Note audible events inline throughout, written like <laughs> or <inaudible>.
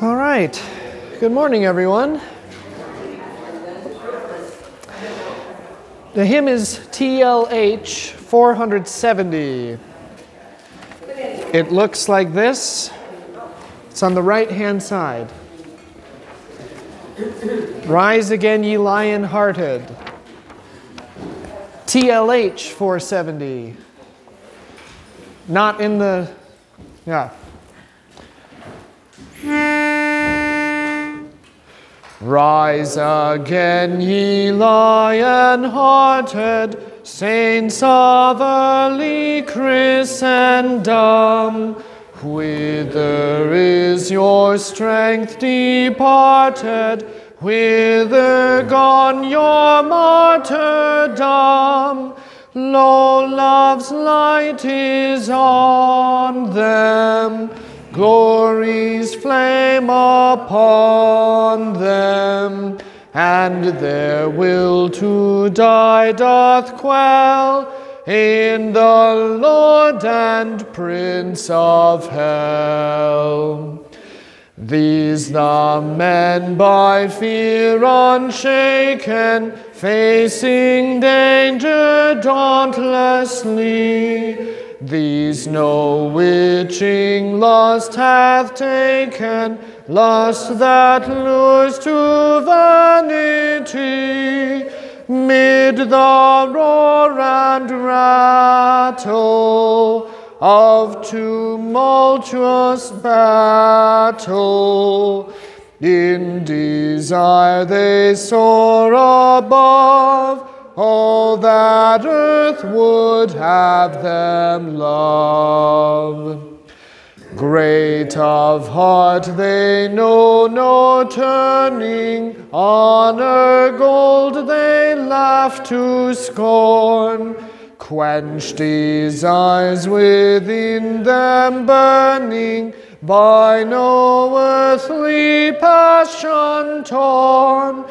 All right. Good morning, everyone. The hymn is TLH 470. It looks like this. It's on the right hand side. Rise again, ye lion hearted. TLH 470. Not in the, yeah. Rise again, ye lion hearted, saints of early Christendom. Whither is your strength departed? Whither gone your martyrdom? Lo, love's light is on them glory's flame upon them, and their will to die doth quell in the Lord and Prince of hell. These the men by fear unshaken, facing danger dauntlessly, these no witching lust hath taken, lust that lures to vanity, mid the roar and rattle of tumultuous battle. In desire they soar above all that earth would have them love. Great of heart, they know no turning, honor gold they laugh to scorn. Quench desires within them burning, by no earthly passion torn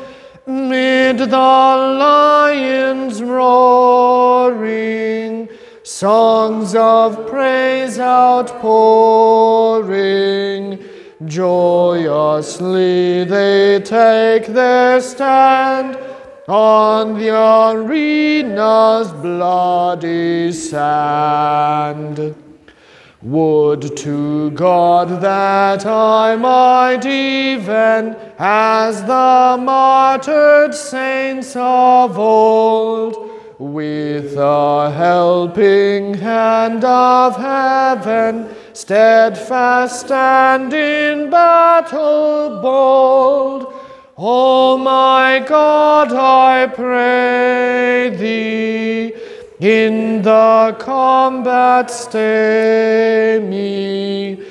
mid the lions roaring, songs of praise outpouring, joyously they take their stand on the arena's bloody sand. Would to God that I might even, as the martyred saints of old, with the helping hand of heaven, steadfast stand in battle bold. O my God, I pray thee, in the combat stay me.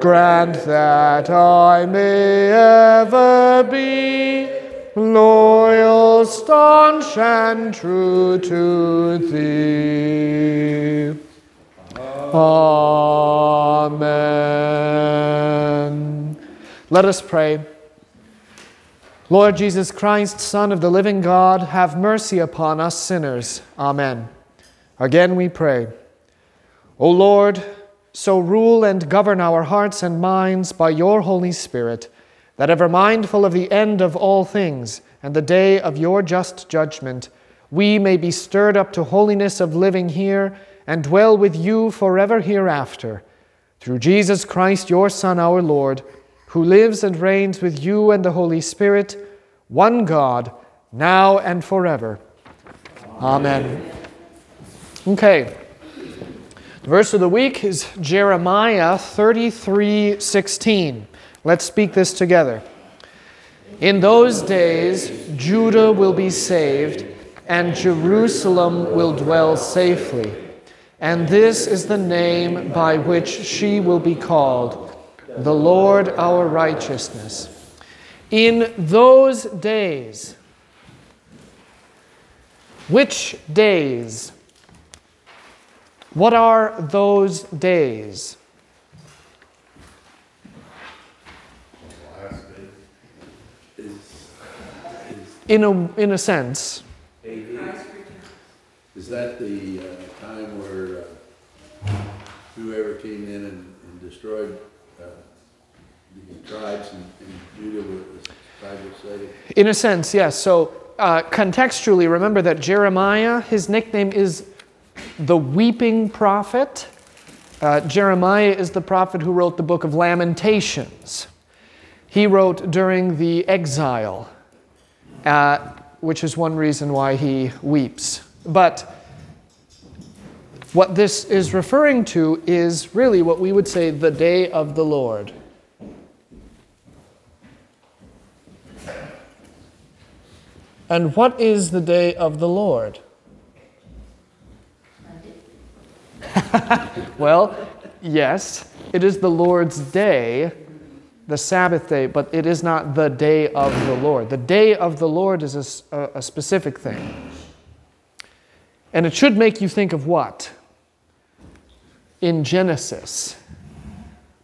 Grant that I may ever be loyal, staunch, and true to thee. Amen. Let us pray. Lord Jesus Christ, Son of the living God, have mercy upon us sinners. Amen. Again we pray. O Lord, so rule and govern our hearts and minds by your Holy Spirit, that ever mindful of the end of all things and the day of your just judgment, we may be stirred up to holiness of living here and dwell with you forever hereafter. Through Jesus Christ, your Son, our Lord, who lives and reigns with you and the Holy Spirit, one God, now and forever. Amen. Amen. Okay. The verse of the week is Jeremiah 33 16. Let's speak this together. In those days, Judah will be saved, and Jerusalem will dwell safely. And this is the name by which she will be called the Lord our righteousness. In those days, which days? What are those days? In a, in a sense. Is that the uh, time where uh, whoever came in and, and destroyed uh, the tribes in, in Judah were the tribes were? In a sense, yes. So uh, contextually, remember that Jeremiah, his nickname is the weeping prophet. Uh, Jeremiah is the prophet who wrote the book of Lamentations. He wrote during the exile, uh, which is one reason why he weeps. But what this is referring to is really what we would say the day of the Lord. And what is the day of the Lord? <laughs> well, yes, it is the Lord's day, the Sabbath day, but it is not the day of the Lord. The day of the Lord is a, a specific thing. And it should make you think of what? In Genesis,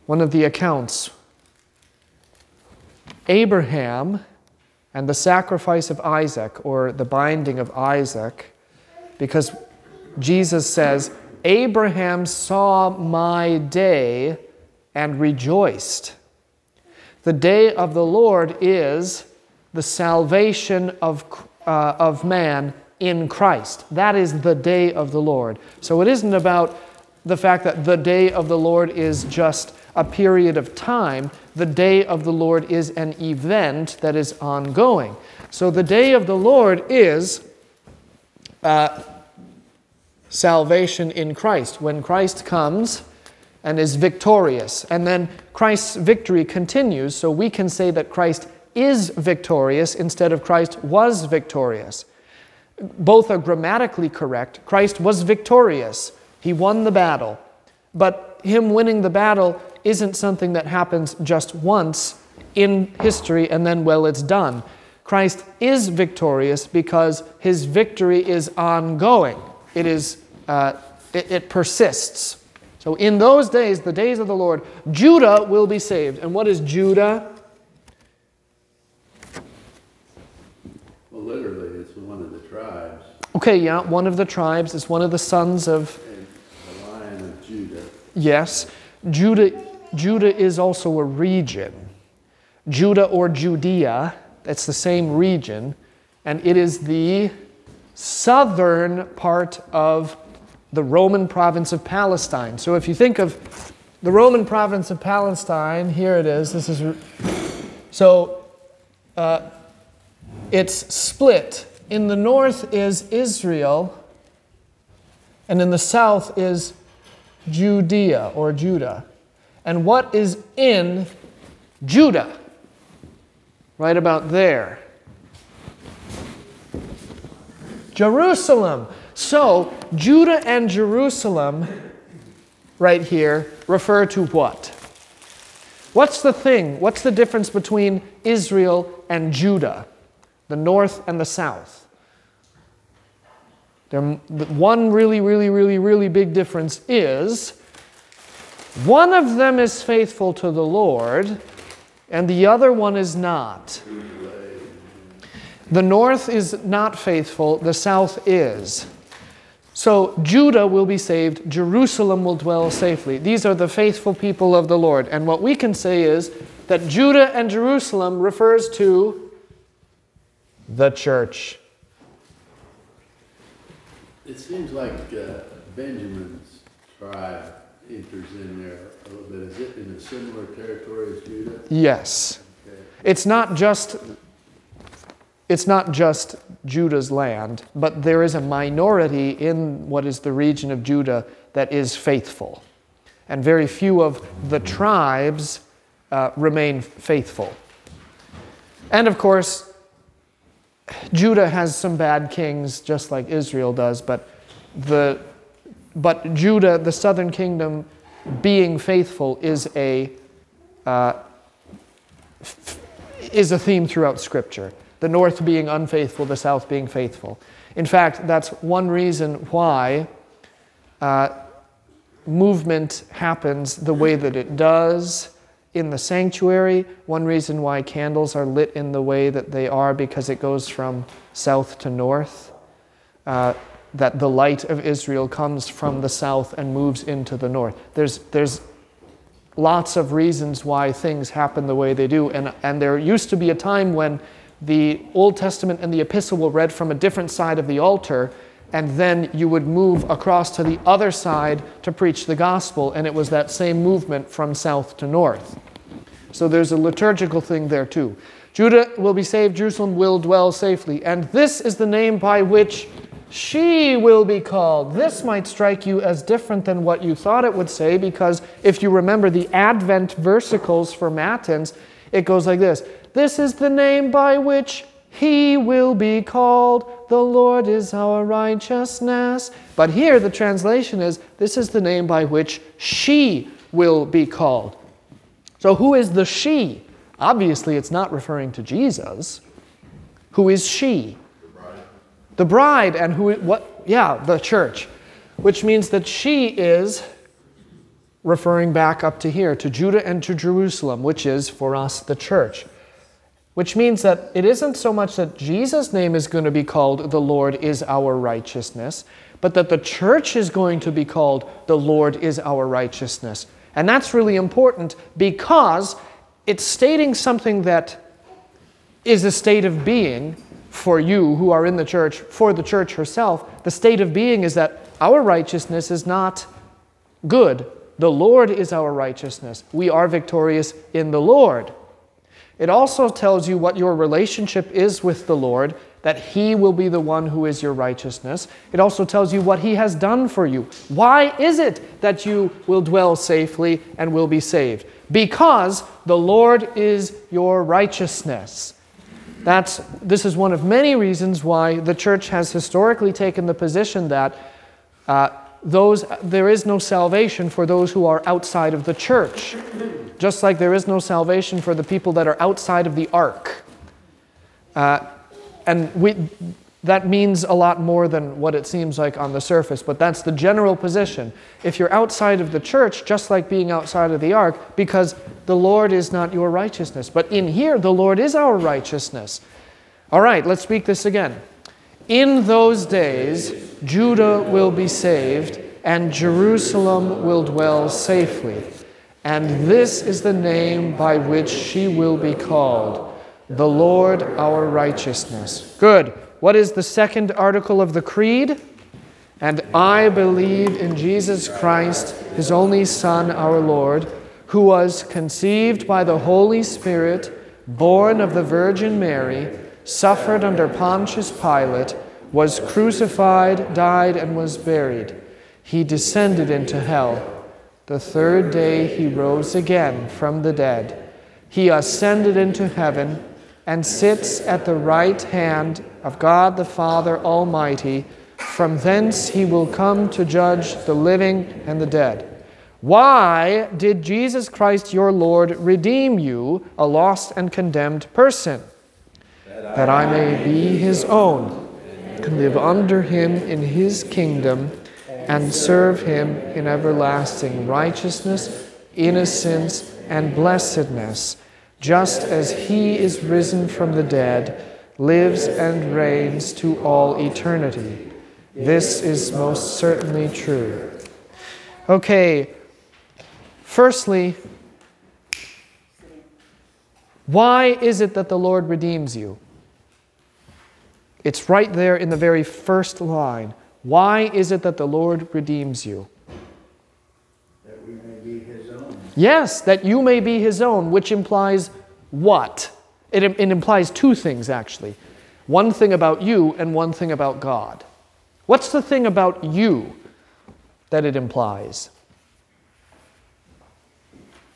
one of the accounts, Abraham and the sacrifice of Isaac, or the binding of Isaac, because Jesus says, Abraham saw my day and rejoiced. The day of the Lord is the salvation of, uh, of man in Christ. That is the day of the Lord. So it isn't about the fact that the day of the Lord is just a period of time. The day of the Lord is an event that is ongoing. So the day of the Lord is uh, salvation in Christ. When Christ comes and is victorious, and then Christ's victory continues, so we can say that Christ is victorious instead of Christ was victorious. Both are grammatically correct. Christ was victorious, he won the battle. But him winning the battle isn't something that happens just once in history and then, well, it's done. Christ is victorious because his victory is ongoing. It is, uh, it, it persists. So in those days, the days of the Lord, Judah will be saved. And what is Judah? Well, literally, it's one of the tribes, Okay, yeah, one of the tribes is one of the sons of and the lion of Judah. Yes, Judah, Judah is also a region. Judah or Judea, that's the same region, and it is the southern part of the Roman province of Palestine. So if you think of the Roman province of Palestine, here it is. This is so uh, it's split. In the north is Israel, and in the south is Judea or Judah. And what is in Judah? Right about there. Jerusalem. So, Judah and Jerusalem, right here, refer to what? What's the thing? What's the difference between Israel and Judah, the north and the south? There, one really, really, really, really big difference is one of them is faithful to the Lord, and the other one is not. The north is not faithful, the south is. So Judah will be saved, Jerusalem will dwell safely. These are the faithful people of the Lord. And what we can say is that Judah and Jerusalem refers to the church. It seems like uh, Benjamin's tribe enters in there a little bit. Is it in a similar territory as Judah? Yes. Okay. It's not just it's not just Judah's land, but there is a minority in what is the region of Judah that is faithful. And very few of the tribes uh, remain faithful. And of course, Judah has some bad kings, just like Israel does, but, the, but Judah, the southern kingdom, being faithful is a, uh, is a theme throughout Scripture the north being unfaithful, the south being faithful. In fact, that's one reason why uh, movement happens the way that it does in the sanctuary. One reason why candles are lit in the way that they are because it goes from south to north. Uh, that the light of Israel comes from the south and moves into the north. There's, there's lots of reasons why things happen the way they do. And, and there used to be a time when the Old Testament and the Epistle were read from a different side of the altar, and then you would move across to the other side to preach the gospel, and it was that same movement from south to north. So there's a liturgical thing there too. Judah will be saved, Jerusalem will dwell safely. And this is the name by which she will be called. This might strike you as different than what you thought it would say, because if you remember the Advent versicles for Matins, it goes like this This is the name by which he will be called. The Lord is our righteousness. But here the translation is This is the name by which she will be called. So who is the she? Obviously, it's not referring to Jesus. Who is she? The bride. The bride and who what yeah, the church. Which means that she is referring back up to here to Judah and to Jerusalem, which is for us the church. Which means that it isn't so much that Jesus' name is going to be called the Lord is our righteousness, but that the church is going to be called the Lord is our righteousness. And that's really important because it's stating something that is a state of being for you who are in the church, for the church herself. The state of being is that our righteousness is not good. The Lord is our righteousness. We are victorious in the Lord. It also tells you what your relationship is with the Lord, that He will be the one who is your righteousness. It also tells you what He has done for you. Why is it that you will dwell safely and will be saved? Because the Lord is your righteousness. That's, this is one of many reasons why the church has historically taken the position that uh, those, there is no salvation for those who are outside of the church, just like there is no salvation for the people that are outside of the ark. Uh, and we, that means a lot more than what it seems like on the surface, but that's the general position. If you're outside of the church, just like being outside of the ark, because the Lord is not your righteousness. But in here, the Lord is our righteousness. All right, let's speak this again. In those days, Judah will be saved, and Jerusalem will dwell safely. And this is the name by which she will be called the Lord our righteousness. Good. What is the second article of the Creed? And I believe in Jesus Christ, his only Son, our Lord, who was conceived by the Holy Spirit, born of the Virgin Mary suffered under Pontius Pilate, was crucified, died, and was buried. He descended into hell. The third day he rose again from the dead. He ascended into heaven and sits at the right hand of God the Father Almighty. From thence he will come to judge the living and the dead. Why did Jesus Christ your Lord redeem you, a lost and condemned person? That I may be his own, and live under him in his kingdom, and serve him in everlasting righteousness, innocence, and blessedness, just as he is risen from the dead, lives and reigns to all eternity. This is most certainly true. Okay, firstly, why is it that the Lord redeems you? It's right there in the very first line. Why is it that the Lord redeems you? That we may be His own. Yes, that you may be His own, which implies what? It, it implies two things, actually one thing about you and one thing about God. What's the thing about you that it implies?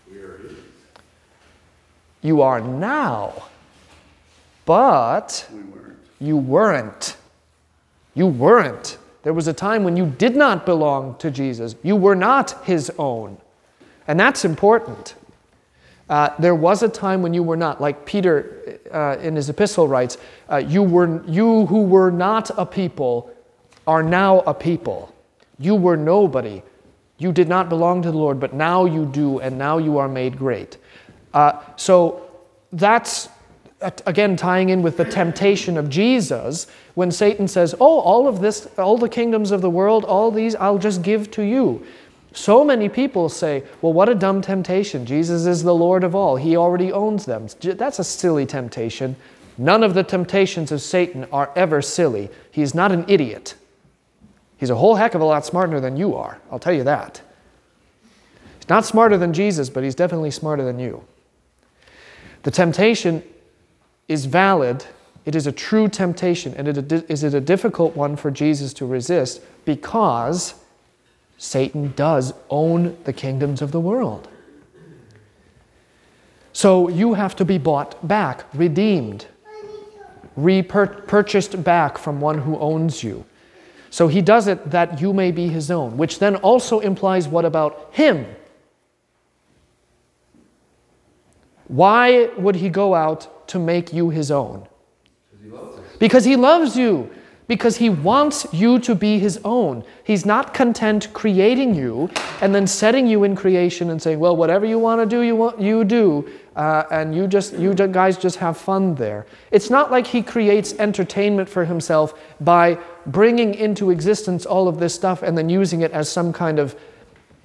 We are His. You are now, but We. You weren't. You weren't. There was a time when you did not belong to Jesus. You were not his own. And that's important. Uh, there was a time when you were not, like Peter uh, in his epistle writes, uh, you, were, you who were not a people are now a people. You were nobody. You did not belong to the Lord, but now you do, and now you are made great. Uh, so that's again tying in with the temptation of Jesus when Satan says, "Oh, all of this, all the kingdoms of the world, all these I'll just give to you." So many people say, well, what a dumb temptation. Jesus is the Lord of all, He already owns them. That's a silly temptation. None of the temptations of Satan are ever silly. He's not an idiot. He's a whole heck of a lot smarter than you are, I'll tell you that. He's not smarter than Jesus, but he's definitely smarter than you. The temptation is valid, it is a true temptation, and it is it a difficult one for Jesus to resist because Satan does own the kingdoms of the world. So you have to be bought back, redeemed, repurchased back from one who owns you. So he does it that you may be his own, which then also implies what about him? Why would he go out to make you his own? Because he loves you because he wants you to be his own. He's not content creating you and then setting you in creation and saying, well, whatever you want to do, you, want, you do, uh, and you, just, you guys just have fun there. It's not like he creates entertainment for himself by bringing into existence all of this stuff and then using it as some kind of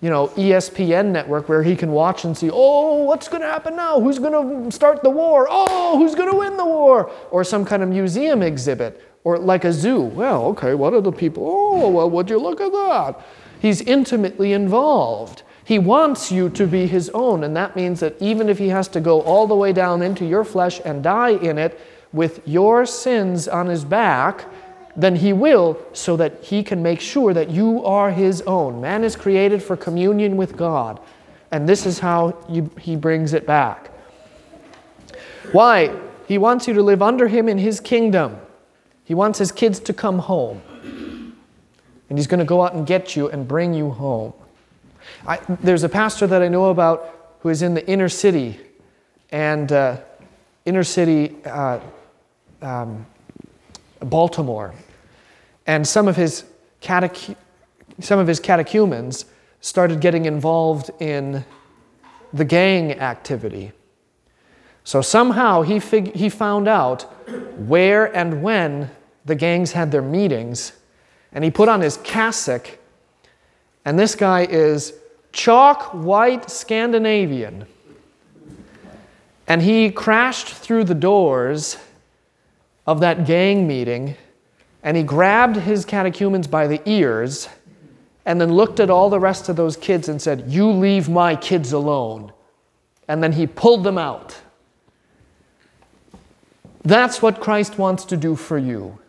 you know, ESPN network where he can watch and see, oh, what's going to happen now? Who's going to start the war? Oh, who's going to win the war? Or some kind of museum exhibit or like a zoo. Well, okay, what are the people? Oh, well, would you look at that? He's intimately involved. He wants you to be his own, and that means that even if he has to go all the way down into your flesh and die in it with your sins on his back, then he will so that he can make sure that you are his own. Man is created for communion with God, and this is how you, he brings it back. Why? He wants you to live under him in his kingdom. He wants his kids to come home. And he's going to go out and get you and bring you home. I, there's a pastor that I know about who is in the inner city, and uh, inner city uh, um, Baltimore. And some of his catech- some of his catechumens started getting involved in the gang activity. So somehow he, fig- he found out where and when the gangs had their meetings, and he put on his cassock, and this guy is chalk white Scandinavian. And he crashed through the doors of that gang meeting, and he grabbed his catechumens by the ears, and then looked at all the rest of those kids and said, You leave my kids alone. And then he pulled them out. That's what Christ wants to do for you.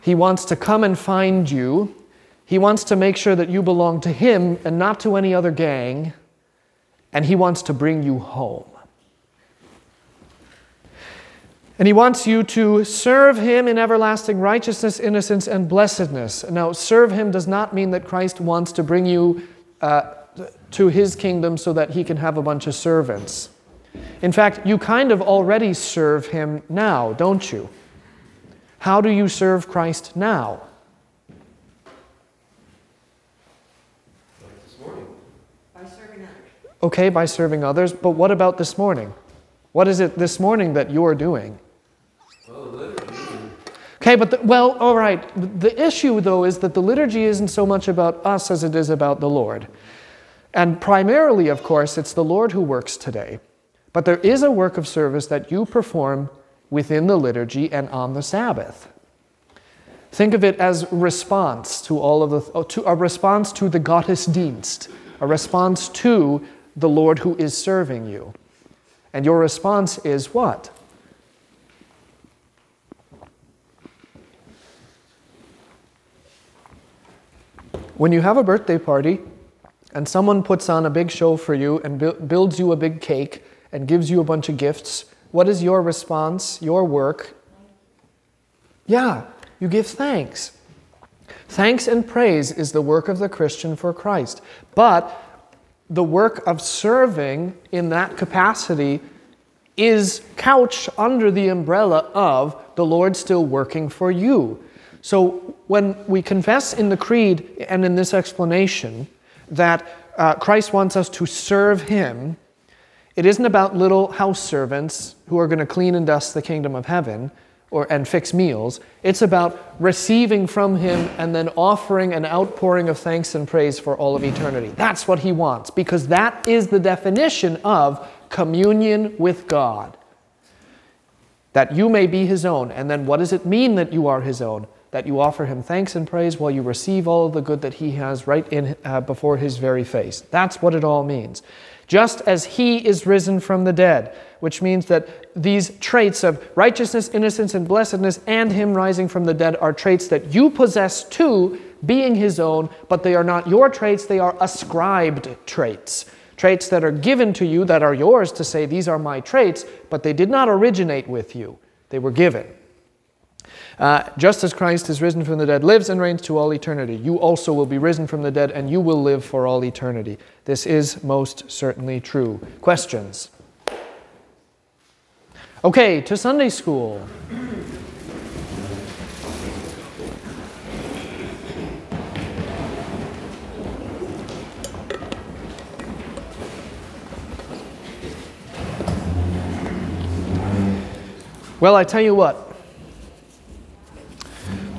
He wants to come and find you. He wants to make sure that you belong to Him and not to any other gang. And He wants to bring you home. And He wants you to serve Him in everlasting righteousness, innocence, and blessedness. Now, serve Him does not mean that Christ wants to bring you uh, to His kingdom so that He can have a bunch of servants. In fact, you kind of already serve him now, don't you? How do you serve Christ now? By serving others. Okay, by serving others, but what about this morning? What is it this morning that you're doing? Okay, but the, well, all right. The issue, though, is that the liturgy isn't so much about us as it is about the Lord. And primarily, of course, it's the Lord who works today. But there is a work of service that you perform within the liturgy and on the Sabbath. Think of it as response to all of the to a response to the Gottesdienst, a response to the Lord who is serving you. And your response is what? When you have a birthday party and someone puts on a big show for you and builds you a big cake and gives you a bunch of gifts, what is your response, your work? Yeah, you give thanks. Thanks and praise is the work of the Christian for Christ. But the work of serving in that capacity is couched under the umbrella of the Lord still working for you. So when we confess in the Creed and in this explanation that uh, Christ wants us to serve Him, it isn't about little house servants who are going to clean and dust the kingdom of heaven. or, and fix meals. It's about receiving from Him and then offering an outpouring of thanks and praise for all of eternity. That's what He wants, because that is the definition of communion with God. That you may be His own. And then what does it mean that you are His own? That you offer Him thanks and praise while you receive all the good that He has right in uh, before His very face. That's what it all means. Just as He is risen from the dead which means that these traits of righteousness, innocence, and blessedness, and Him rising from the dead are traits that you possess too, being His own, but they are not your traits, they are ascribed traits. Traits that are given to you, that are yours to say, These are my traits, but they did not originate with you, they were given. Uh, just as Christ is risen from the dead, lives and reigns to all eternity, you also will be risen from the dead and you will live for all eternity. This is most certainly true. Questions? Okay, to Sunday school. Well, I tell you what,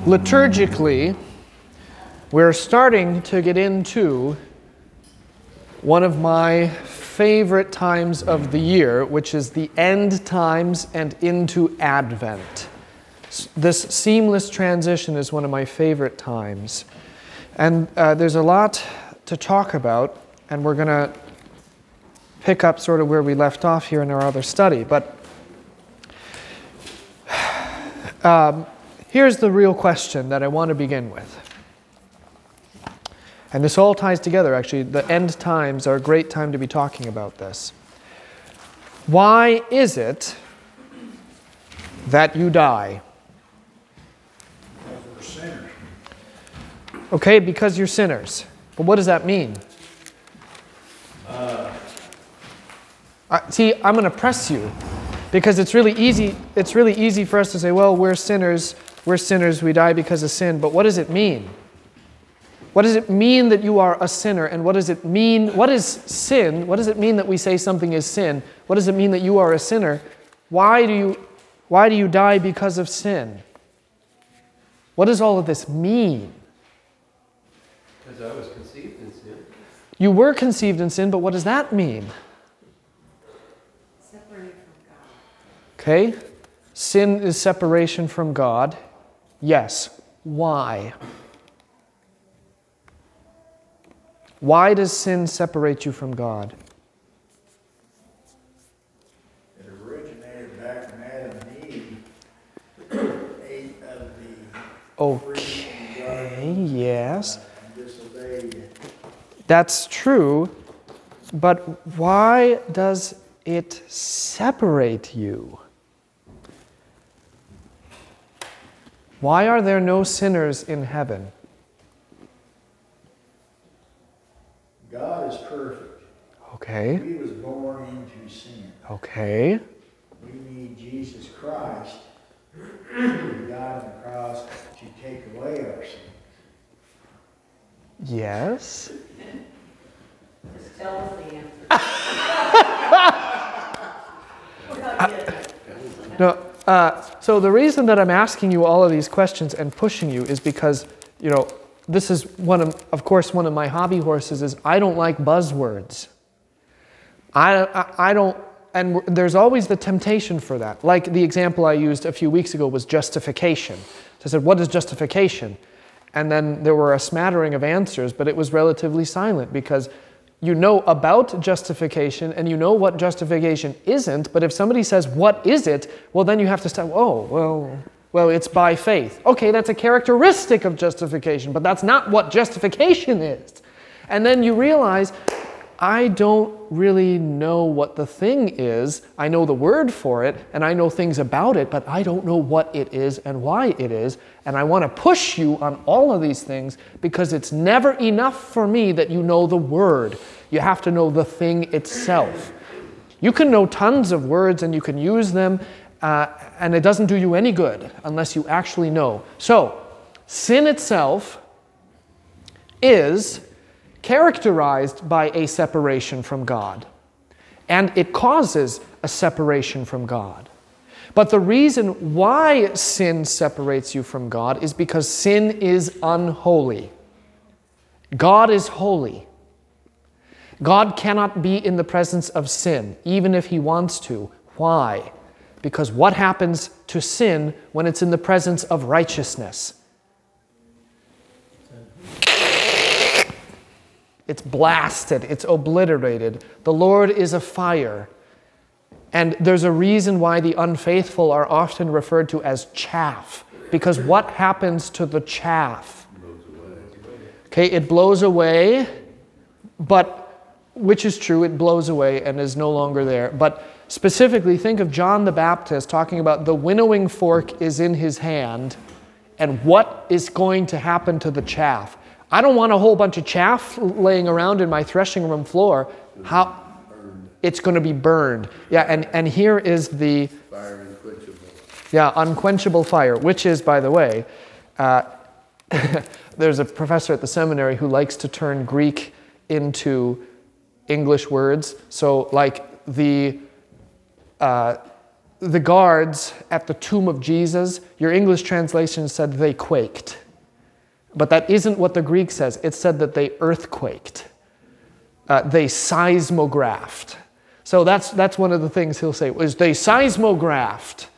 liturgically, we're starting to get into one of my favorite times of the year, which is the end times and into Advent. This seamless transition is one of my favorite times. And uh, there's a lot to talk about, and we're going to pick up sort of where we left off here in our other study. But <sighs> um, here's the real question that I want to begin with. And this all ties together, actually. The end times are a great time to be talking about this. Why is it that you die? Okay, because you're sinners. But what does that mean? Uh, see, I'm going to press you because it's really easy. It's really easy for us to say, "Well, we're sinners. We're sinners. We die because of sin." But what does it mean? What does it mean that you are a sinner? And what does it mean? What is sin? What does it mean that we say something is sin? What does it mean that you are a sinner? Why do you, why do you die because of sin? What does all of this mean? Because I was conceived in sin. You were conceived in sin, but what does that mean? Separated from God. Okay? Sin is separation from God. Yes. Why? Why does sin separate you from God? It originated back when Adam and Eve ate of the Okay, yes. and disobeyed. That's true, but why does it separate you? Why are there no sinners in heaven? God is perfect. Okay, We was born into sin. okay. We need Jesus Christ, who died on the cross to take away our sin. Yes. Just tell us the answer. <laughs> No, uh, so the reason that I'm asking you all of these questions and pushing you is because, you know, this is one of, of course, one of my hobby horses is I don't like buzzwords. I, I, I don't, and there's always the temptation for that. Like the example I used a few weeks ago was justification. So I said, what is justification? And then there were a smattering of answers, but it was relatively silent because you know about justification and you know what justification isn't, but if somebody says, What is it? well, then you have to say, Oh, well, well, it's by faith. Okay, that's a characteristic of justification, but that's not what justification is. And then you realize, I don't really know what the thing is. I know the word for it and I know things about it, but I don't know what it is and why it is. And I want to push you on all of these things because it's never enough for me that you know the word. You have to know the thing itself. You can know tons of words and you can use them, uh, and it doesn't do you any good unless you actually know. So, sin itself is characterized by a separation from God, and it causes a separation from God. But the reason why sin separates you from God is because sin is unholy. God is holy. God cannot be in the presence of sin, even if he wants to. Why? Because what happens to sin when it's in the presence of righteousness? It's blasted, it's obliterated. The Lord is a fire. And there's a reason why the unfaithful are often referred to as chaff, because what happens to the chaff? Okay, it blows away, but which is true, it blows away and is no longer there. But specifically, think of John the Baptist talking about the winnowing fork is in his hand, and what is going to happen to the chaff? I don't want a whole bunch of chaff laying around in my threshing room floor. How? It's going to be burned. Yeah, and, and here is the Fire unquenchable. yeah unquenchable fire, which is, by the way, uh, <laughs> there's a professor at the seminary who likes to turn Greek into English words. So, like the uh, the guards at the tomb of Jesus, your English translation said they quaked. But that isn't what the Greek says. It said that they earthquaked. Uh, they seismographed. So that's, that's one of the things he'll say, is they seismographed,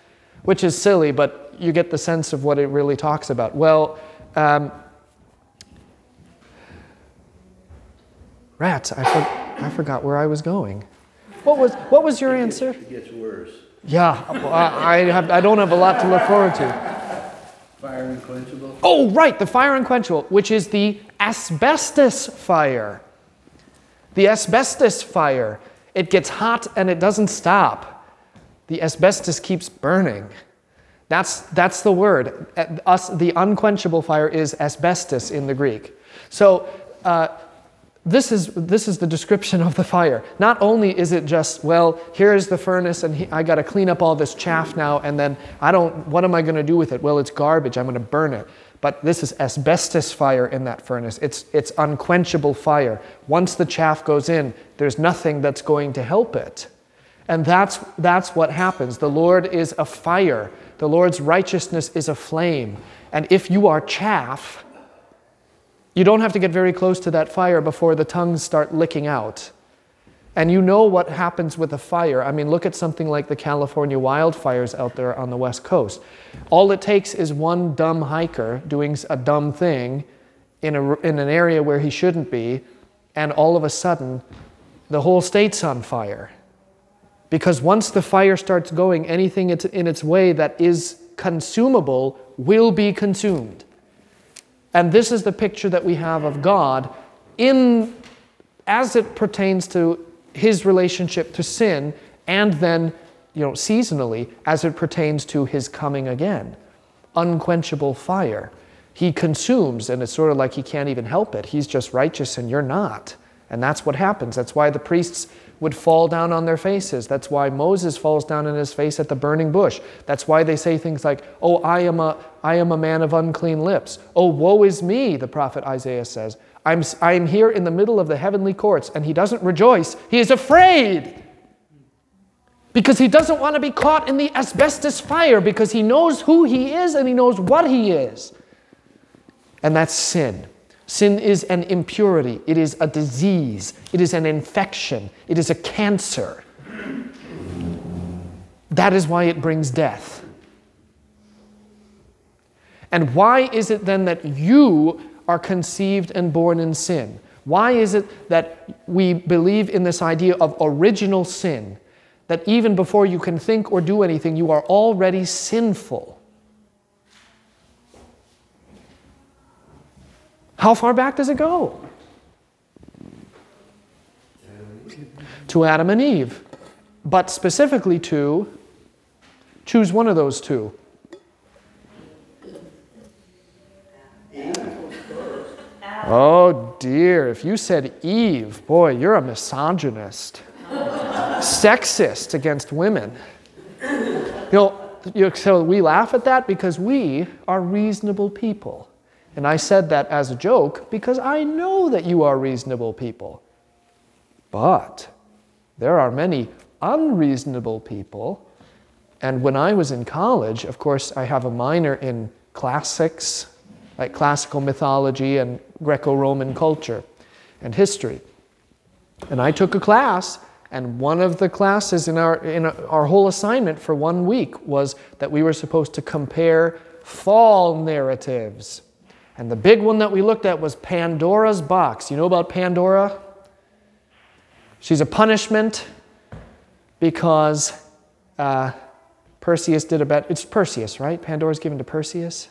which is silly, but you get the sense of what it really talks about. Well, um, rats, I, for, I forgot where I was going. What was, what was your answer? It gets worse. Yeah, I, I, have, I don't have a lot to look forward to. Fire unquenchable. Oh, right, the fire unquenchable, which is the asbestos fire. The asbestos fire. It gets hot and it doesn't stop. The asbestos keeps burning. That's, that's the word. Uh, Us, the unquenchable fire is asbestos in the Greek. So, uh, this is, this is the description of the fire. Not only is it just, well, here's the furnace and he, I got to clean up all this chaff now, and then I don't, what am I going to do with it? Well, it's garbage, I'm going to burn it. But this is asbestos fire in that furnace. It's, it's unquenchable fire. Once the chaff goes in, there's nothing that's going to help it. And that's, that's what happens. The Lord is a fire, the Lord's righteousness is a flame. And if you are chaff, you don't have to get very close to that fire before the tongues start licking out. And you know what happens with a fire. I mean, look at something like the California wildfires out there on the West Coast. All it takes is one dumb hiker doing a dumb thing in, a, in an area where he shouldn't be, and all of a sudden, the whole state's on fire. Because once the fire starts going, anything in its way that is consumable will be consumed. And this is the picture that we have of God in as it pertains to his relationship to sin and then you know seasonally as it pertains to his coming again. Unquenchable fire. He consumes and it's sort of like he can't even help it. He's just righteous and you're not. And that's what happens. That's why the priests would fall down on their faces. That's why Moses falls down on his face at the burning bush. That's why they say things like, Oh, I am a, I am a man of unclean lips. Oh, woe is me, the prophet Isaiah says. I'm, I'm here in the middle of the heavenly courts, and he doesn't rejoice. He is afraid because he doesn't want to be caught in the asbestos fire because he knows who he is and he knows what he is. And that's sin. Sin is an impurity, it is a disease, it is an infection, it is a cancer. That is why it brings death. And why is it then that you are conceived and born in sin? Why is it that we believe in this idea of original sin? That even before you can think or do anything, you are already sinful. How far back does it go? To Adam and Eve. But specifically to, choose one of those two. Oh dear, if you said Eve, boy, you're a misogynist, sexist against women. You know, so we laugh at that because we are reasonable people. And I said that as a joke because I know that you are reasonable people. But there are many unreasonable people And when I was in college, of course, I have a minor in classics, like classical mythology and Greco Roman culture and history. And I took a class, and one of the classes in our, in our whole assignment for one week was that we were supposed to compare fall narratives. And the big one that we looked at was Pandora's box. You know about Pandora? She's a punishment because uh, Perseus did a bad. It's Perseus, right? Pandora's given to Perseus.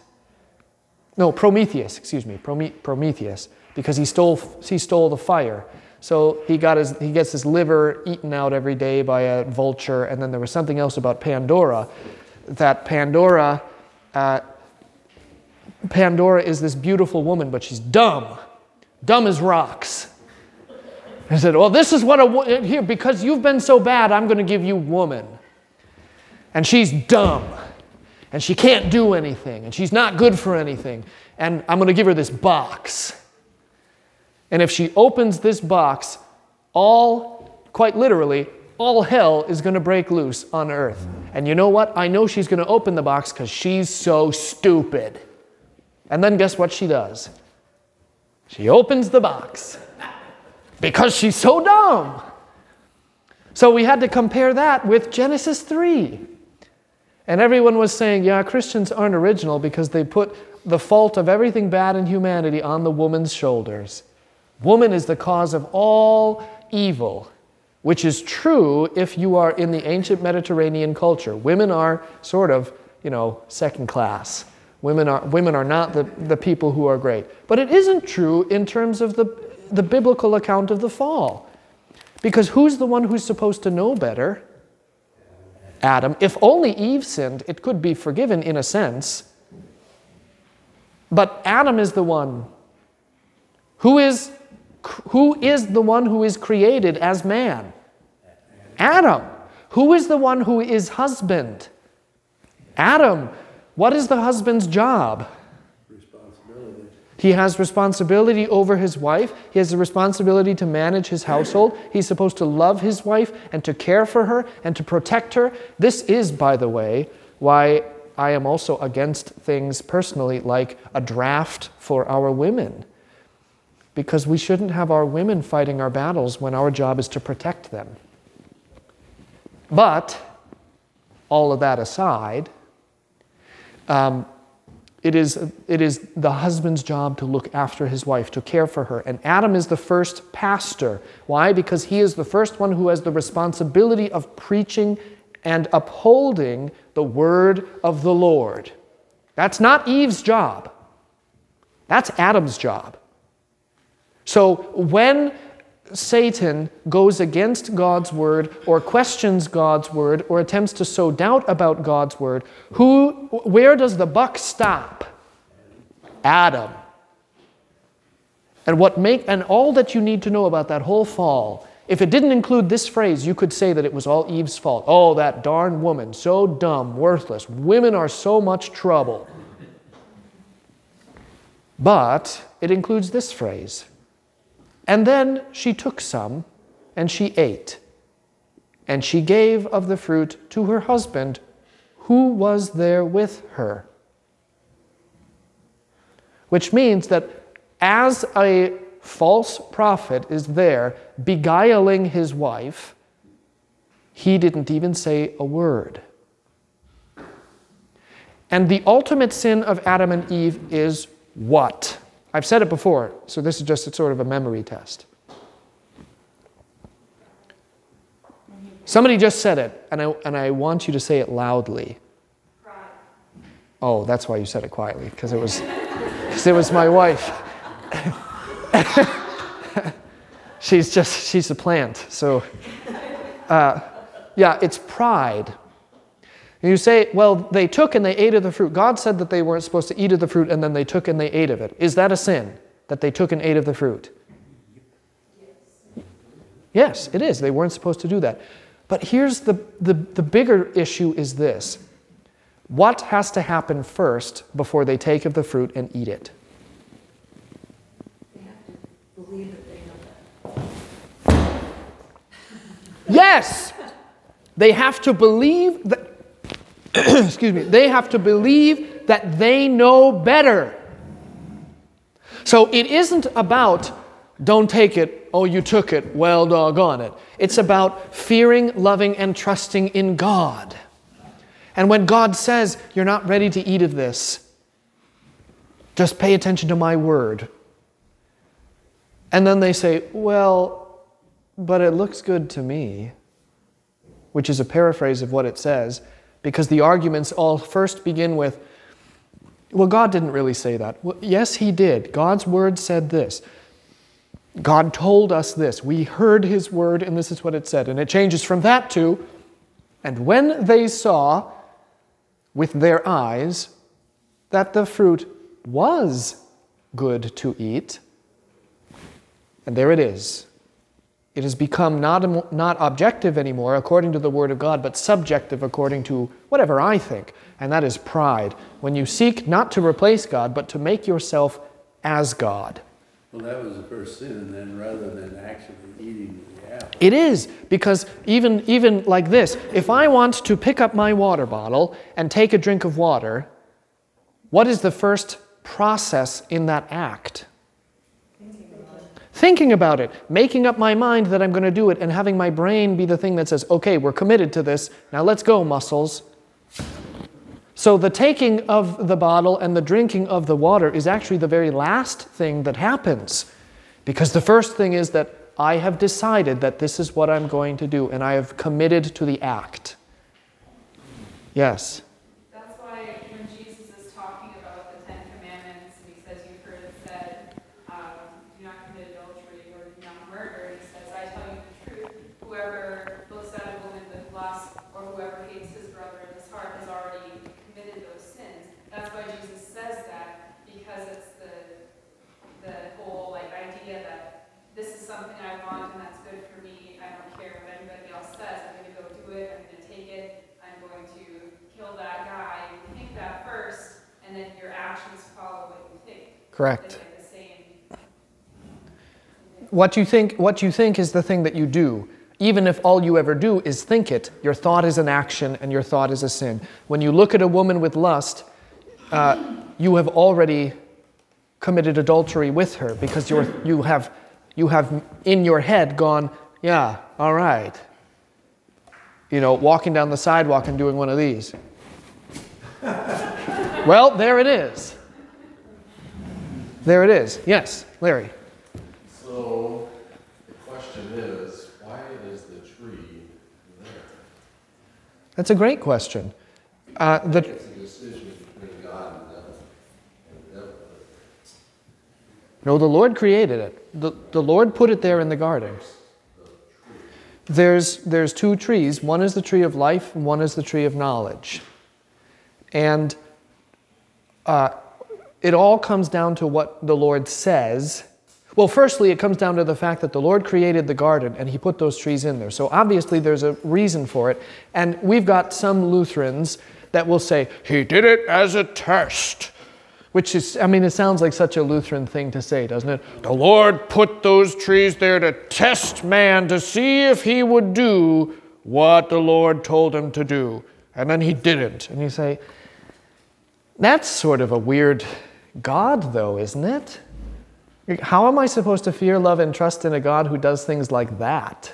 No, Prometheus. Excuse me, Prome- Prometheus, because he stole he stole the fire. So he got his he gets his liver eaten out every day by a vulture, and then there was something else about Pandora, that Pandora. Uh, Pandora is this beautiful woman, but she's dumb, dumb as rocks. I said, Well, this is what a wo- here, because you've been so bad, I'm going to give you woman. And she's dumb. And she can't do anything. And she's not good for anything. And I'm going to give her this box. And if she opens this box, all, quite literally, all hell is going to break loose on earth. And you know what? I know she's going to open the box because she's so stupid. And then guess what she does? She opens the box because she's so dumb. So we had to compare that with Genesis 3. And everyone was saying, yeah, Christians aren't original because they put the fault of everything bad in humanity on the woman's shoulders. Woman is the cause of all evil, which is true if you are in the ancient Mediterranean culture. Women are sort of, you know, second class. Women are, women are not the, the people who are great. But it isn't true in terms of the, the biblical account of the fall. Because who's the one who's supposed to know better? Adam. If only Eve sinned, it could be forgiven in a sense. But Adam is the one who is, who is the one who is created as man? Adam. Who is the one who is husband? Adam. What is the husband's job? He has responsibility over his wife. He has the responsibility to manage his household. He's supposed to love his wife and to care for her and to protect her. This is, by the way, why I am also against things personally like a draft for our women. Because we shouldn't have our women fighting our battles when our job is to protect them. But, all of that aside, um, it is, it is the husband's job to look after his wife, to care for her. And Adam is the first pastor. Why? Because he is the first one who has the responsibility of preaching and upholding the word of the Lord. That's not Eve's job, that's Adam's job. So when Satan goes against God's word or questions God's word or attempts to sow doubt about God's word, who where does the buck stop? Adam. And what make and all that you need to know about that whole fall, if it didn't include this phrase, you could say that it was all Eve's fault. Oh, that darn woman, so dumb, worthless. Women are so much trouble. But it includes this phrase and then she took some, and she ate. And she gave of the fruit to her husband, who was there with her. Which means that as a false prophet is there beguiling his wife, he didn't even say a word. And the ultimate sin of Adam and Eve is what? I've said it before, so this is just a sort of a memory test. Somebody just said it, and I, and I want you to say it loudly. Oh, that's why you said it quietly, because it was, it was my wife. <laughs> she's just, she's a plant. So, uh, yeah, it's pride. And you say, well, they took and they ate of the fruit. God said that they weren't supposed to eat of the fruit, and then they took and they ate of it. Is that a sin, that they took and ate of the fruit? Yes, it is. They weren't supposed to do that. But here's the, the, the bigger issue is this. What has to happen first before they take of the fruit and eat it? They have to believe that they know that. Yes! They have to believe that <clears throat> excuse me, they have to believe that they know better. So it isn't about don't take it, oh, you took it, well, doggone it. It's about fearing, loving, and trusting in God. And when God says, You're not ready to eat of this, just pay attention to my word. And then they say, Well, but it looks good to me, which is a paraphrase of what it says, because the arguments all first begin with, Well, God didn't really say that. Well, yes, He did. God's word said this. God told us this. We heard His word, and this is what it said. And it changes from that to, And when they saw with their eyes that the fruit was good to eat, and there it is. It has become not, not objective anymore according to the Word of God, but subjective according to whatever I think, and that is pride. When you seek not to replace God, but to make yourself as God. Well, that was the first sin, then rather than actually eating the apple. It is, because even, even like this, if I want to pick up my water bottle and take a drink of water, what is the first process in that act? Thinking about it, making up my mind that I'm going to do it, and having my brain be the thing that says, okay, we're committed to this, now let's go, muscles. So the taking of the bottle and the drinking of the water is actually the very last thing that happens. Because the first thing is that I have decided that this is what I'm going to do, and I have committed to the act. Yes. That's why when Jesus is talking about the Ten Commandments, and he says, You've heard it said, um, do not commit adultery or do not murder, he says, I tell you the truth, whoever looks at a woman with lust or whoever hates his brother in his heart has already committed those sins. That's why Jesus says that, because it's the, the whole like idea that this is something I want and that's good for me. I don't care what anybody else says. I'm going to go do it. I'm going to take it. I'm going to kill that guy. You think that first, and then your actions follow what you think. Correct. What you think, what you think is the thing that you do. Even if all you ever do is think it, your thought is an action and your thought is a sin. When you look at a woman with lust, uh, you have already committed adultery with her because you're, you, have, you have in your head gone, yeah, all right. You know, walking down the sidewalk and doing one of these. <laughs> well, there it is. There it is. Yes, Larry. So, the question is, why is the tree there? That's a great question. Uh, the, It's a decision between God and devil. And devil. no, the Lord created it. The, the Lord put it there in the garden. There's, there's two trees. One is the tree of life, and one is the tree of knowledge. And uh, it all comes down to what the Lord says. Well, firstly, it comes down to the fact that the Lord created the garden and He put those trees in there. So obviously, there's a reason for it. And we've got some Lutherans that will say, He did it as a test. Which is, I mean, it sounds like such a Lutheran thing to say, doesn't it? The Lord put those trees there to test man to see if he would do what the Lord told him to do. And then he didn't. And you say, that's sort of a weird God, though, isn't it? How am I supposed to fear, love, and trust in a God who does things like that?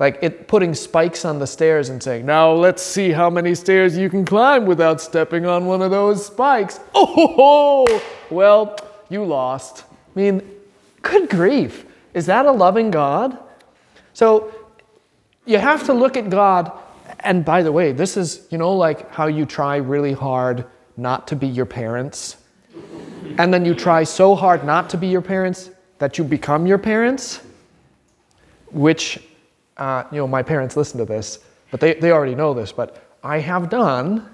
Like it putting spikes on the stairs and saying, Now let's see how many stairs you can climb without stepping on one of those spikes. <laughs> Oh, well, you lost. I mean, good grief. Is that a loving God? So you have to look at God. And by the way, this is, you know, like how you try really hard not to be your parents. And then you try so hard not to be your parents that you become your parents, which, uh, you know, my parents listen to this, but they, they already know this, but I have done.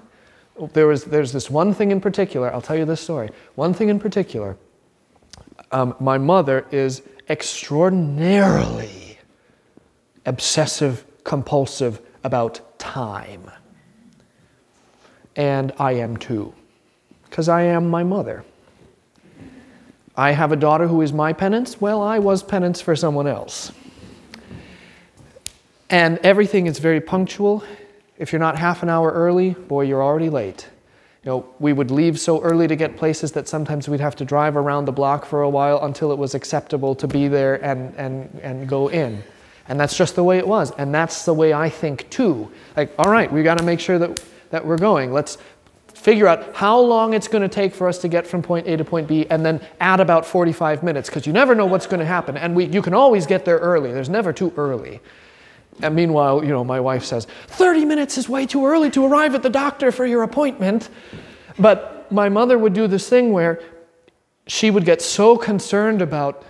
There was, there's this one thing in particular, I'll tell you this story. One thing in particular, um, my mother is extraordinarily obsessive compulsive about time. And I am too, because I am my mother. I have a daughter who is my penance. Well, I was penance for someone else. And everything is very punctual. if you're not half an hour early, boy, you're already late. You know, we would leave so early to get places that sometimes we'd have to drive around the block for a while until it was acceptable to be there and, and, and go in. And that's just the way it was. And that's the way I think too. Like, all right, we got to make sure that, that we're going. Let's figure out how long it's going to take for us to get from point A to point B and then add about 45 minutes because you never know what's going to happen. And we, you can always get there early, there's never too early. And meanwhile, you know, my wife says, 30 minutes is way too early to arrive at the doctor for your appointment. But my mother would do this thing where she would get so concerned about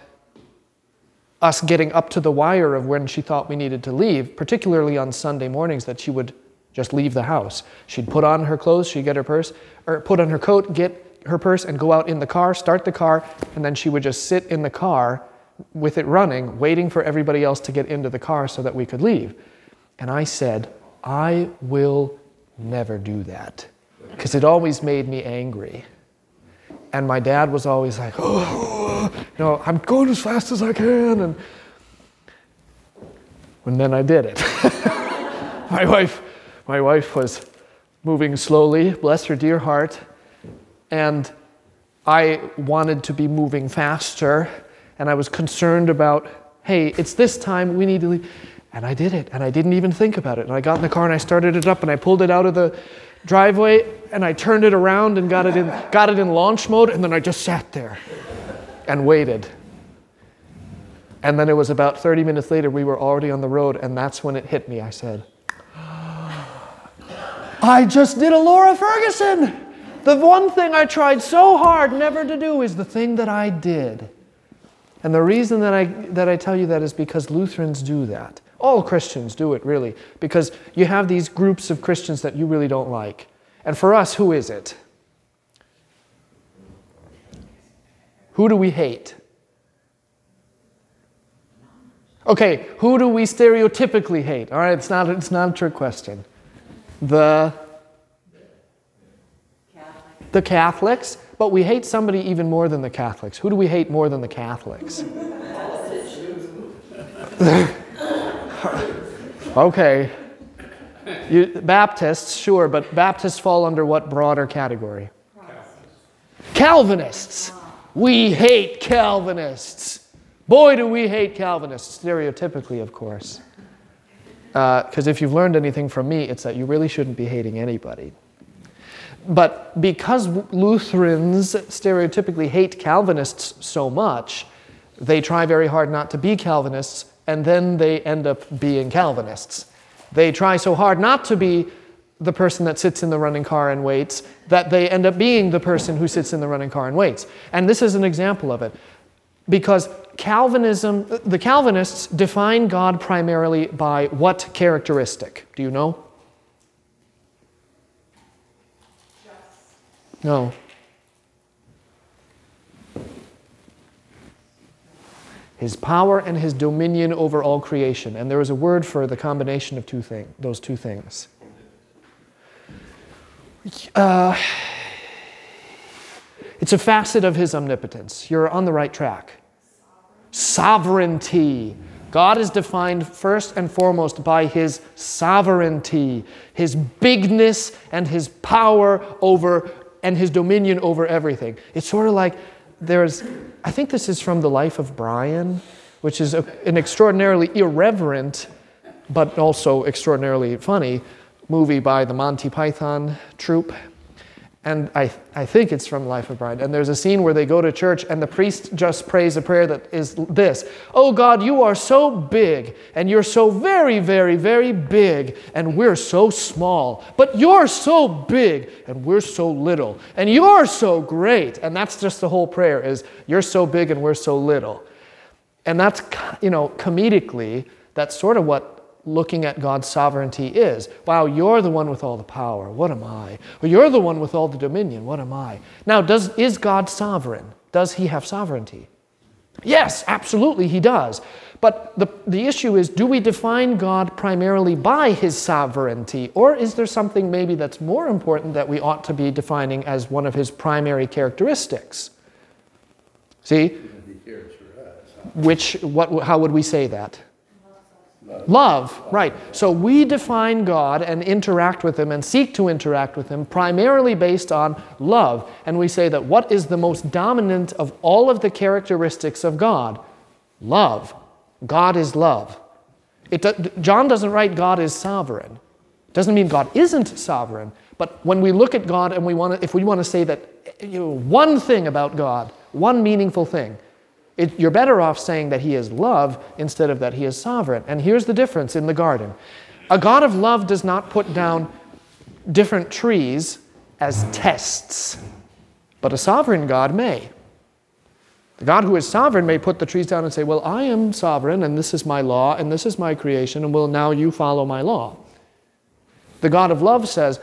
us getting up to the wire of when she thought we needed to leave, particularly on Sunday mornings, that she would just leave the house. She'd put on her clothes, she'd get her purse, or put on her coat, get her purse, and go out in the car, start the car, and then she would just sit in the car with it running, waiting for everybody else to get into the car so that we could leave. And I said, I will never do that because it always made me angry. And my dad was always like, oh, you know, I'm going as fast as I can. And, and then I did it. <laughs> my wife, my wife was moving slowly, bless her dear heart, and I wanted to be moving faster, and I was concerned about, hey, it's this time, we need to leave. And I did it, and I didn't even think about it. And I got in the car and I started it up and I pulled it out of the driveway and I turned it around and got it in, got it in launch mode, and then I just sat there and waited. And then it was about 30 minutes later, we were already on the road, and that's when it hit me. I said, I just did a Laura Ferguson. The one thing I tried so hard never to do is the thing that I did. And the reason that I, that I tell you that is because Lutherans do that. All Christians do it, really, because you have these groups of Christians that you really don't like. And for us, who is it? Who do we hate? Okay, who do we stereotypically hate? All right, it's not, it's not a trick question. The, the Catholics, but we hate somebody even more than the Catholics. Who do we hate more than the Catholics? <laughs> okay. You, Baptists, sure, but Baptists fall under what broader category? Calvinists. We hate Calvinists. Boy, do we hate Calvinists, stereotypically, of course. Because uh, if you've learned anything from me, it's that you really shouldn't be hating anybody. But because Lutherans stereotypically hate Calvinists so much, they try very hard not to be Calvinists, and then they end up being Calvinists. They try so hard not to be the person that sits in the running car and waits that they end up being the person who sits in the running car and waits. And this is an example of it. Because Calvinism, the Calvinists define God primarily by what characteristic? Do you know? No. His power and his dominion over all creation. And there is a word for the combination of two thing, those two things. Uh, it's a facet of his omnipotence. You're on the right track. Sovereignty. God is defined first and foremost by his sovereignty, his bigness and his power over and his dominion over everything. It's sort of like there's, I think this is from the life of Brian, which is a, an extraordinarily irreverent, but also extraordinarily funny movie by the Monty Python troupe. And I, I think it's from Life of Brian. And there's a scene where they go to church and the priest just prays a prayer that is this Oh God, you are so big, and you're so very, very, very big, and we're so small. But you're so big, and we're so little. And you're so great. And that's just the whole prayer is you're so big and we're so little. And that's, you know, comedically, that's sort of what looking at God's sovereignty is. Wow, you're the one with all the power. What am I? Or you're the one with all the dominion. What am I? Now, does, is God sovereign? Does he have sovereignty? Yes, absolutely, he does. But the, the issue is do we define God primarily by his sovereignty, or is there something maybe that's more important that we ought to be defining as one of his primary characteristics? See? He cares for us. Which, what, how would we say that? Love, right. So we define God and interact with Him and seek to interact with Him primarily based on love. And we say that what is the most dominant of all of the characteristics of God? Love. God is love. It, John doesn't write God is sovereign. Doesn't mean God isn't sovereign. But when we look at God and we want to, if we want to say that you know, one thing about God, one meaningful thing, it, you're better off saying that he is love instead of that he is sovereign. And here's the difference in the garden a God of love does not put down different trees as tests, but a sovereign God may. The God who is sovereign may put the trees down and say, Well, I am sovereign, and this is my law, and this is my creation, and will now you follow my law. The God of love says,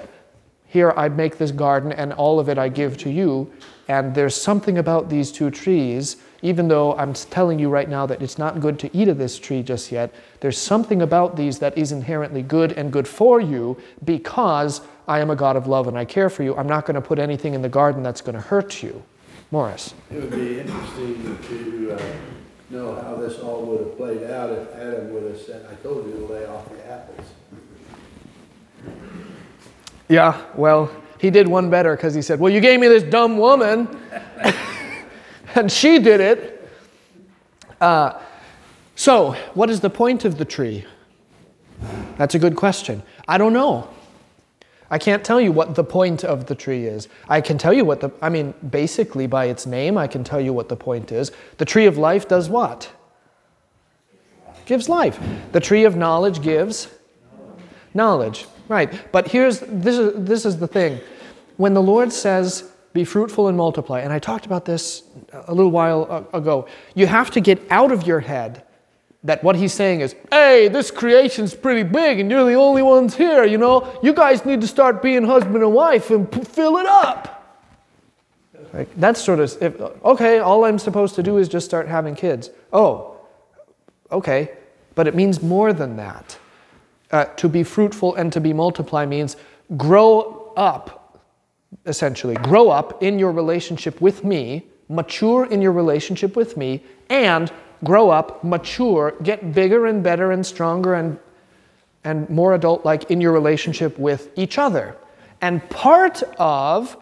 Here I make this garden, and all of it I give to you, and there's something about these two trees even though I'm telling you right now that it's not good to eat of this tree just yet, there's something about these that is inherently good and good for you because I am a God of love and I care for you. I'm not going to put anything in the garden that's going to hurt you. Morris. It would be interesting to uh, know how this all would have played out if Adam would have said, I told you to lay off the apples. Yeah, well, he did one better because he said, Well, you gave me this dumb woman. <laughs> <laughs> and she did it. Uh, so, what is the point of the tree? That's a good question. I don't know. I can't tell you what the point of the tree is. I can tell you what the, I mean, basically by its name, I can tell you what the point is. The tree of life does what? Gives life. The tree of knowledge gives knowledge. Right. But here's, this is, this is the thing. When the Lord says, be fruitful and multiply. And I talked about this a little while ago. You have to get out of your head that what he's saying is, hey, this creation's pretty big and you're the only ones here, you know? You guys need to start being husband and wife and p- fill it up. Like, that's sort of, if, okay, all I'm supposed to do is just start having kids. Oh, okay, but it means more than that. Uh, to be fruitful and to be multiply means grow up essentially. Grow up in your relationship with me, mature in your relationship with me, and grow up, mature, get bigger and better and stronger and, and more adult like in your relationship with each other. And part of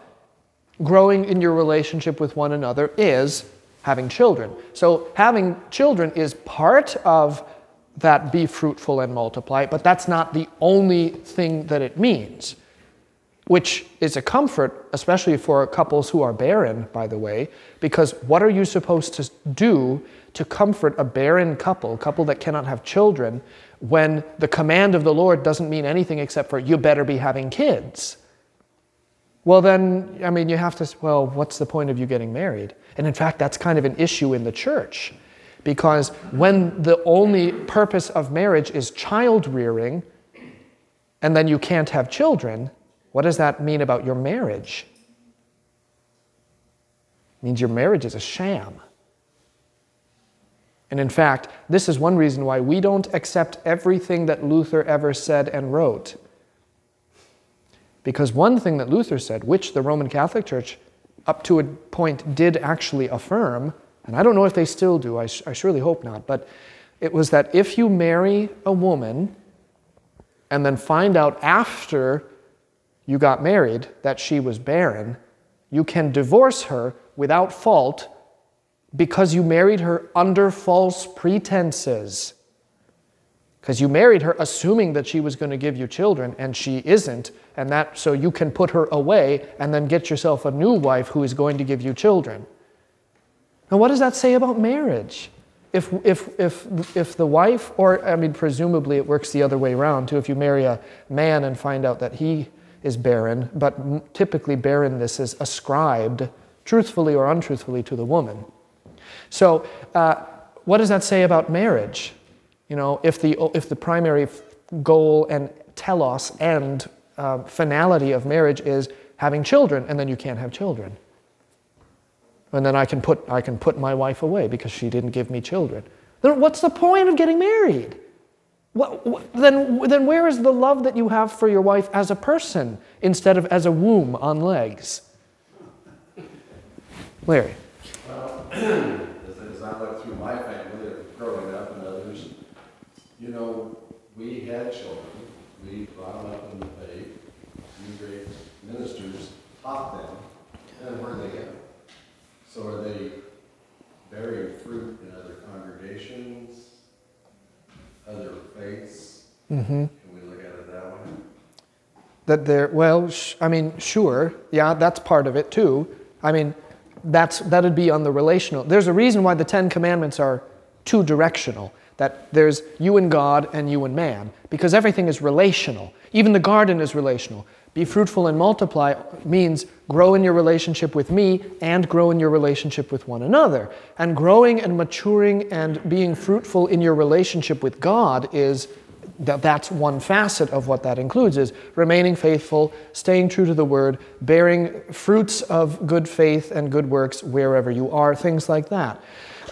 growing in your relationship with one another is having children. So, having children is part of that be fruitful and multiply, but that's not the only thing that it means which is a comfort, especially for couples who are barren, by the way, because what are you supposed to do to comfort a barren couple, a couple that cannot have children, when the command of the Lord doesn't mean anything except for you better be having kids? Well, then, I mean, you have to, well, what's the point of you getting married? And in fact, that's kind of an issue in the church. Because when the only purpose of marriage is child rearing, and then you can't have children, what does that mean about your marriage? It means your marriage is a sham. And in fact, this is one reason why we don't accept everything that Luther ever said and wrote. Because one thing that Luther said, which the Roman Catholic Church up to a point did actually affirm, and I don't know if they still do, I, sh- I surely hope not, but it was that if you marry a woman and then find out after you got married, that she was barren, you can divorce her without fault because you married her under false pretenses. Because you married her assuming that she was going to give you children, and she isn't, and that so you can put her away and then get yourself a new wife who is going to give you children. Now, what does that say about marriage? If, if, if, if the wife, or I mean, presumably it works the other way around too, if you marry a man and find out that he is barren, but typically barrenness is ascribed, truthfully or untruthfully, to the woman. So, uh, what does that say about marriage? You know, if the, if the primary goal and telos and uh, finality of marriage is having children, and then you can't have children. And then I can put, I can put my wife away because she didn't give me children. Then what's the point of getting married? What, then, then where is the love that you have for your wife as a person instead of as a womb on legs? Larry. Well, <clears throat> as, I look through my family growing up and others, you know, know, we had children, we brought them up in the faith, you great ministers taught them, and where they go. So are they bearing fruit in other congregations, other faiths? Mm-hmm. Can we look at it that way? That they're, well, sh- I mean, sure, yeah, that's part of it too. I mean, that's, that'd be on the relational. There's a reason why the Ten Commandments are two directional, that there's you and God and you and man, because everything is relational. Even the garden is relational. Be fruitful and multiply means grow in your relationship with me and grow in your relationship with one another. And growing and maturing and being fruitful in your relationship with God is that that's one facet of what that includes is remaining faithful staying true to the word bearing fruits of good faith and good works wherever you are things like that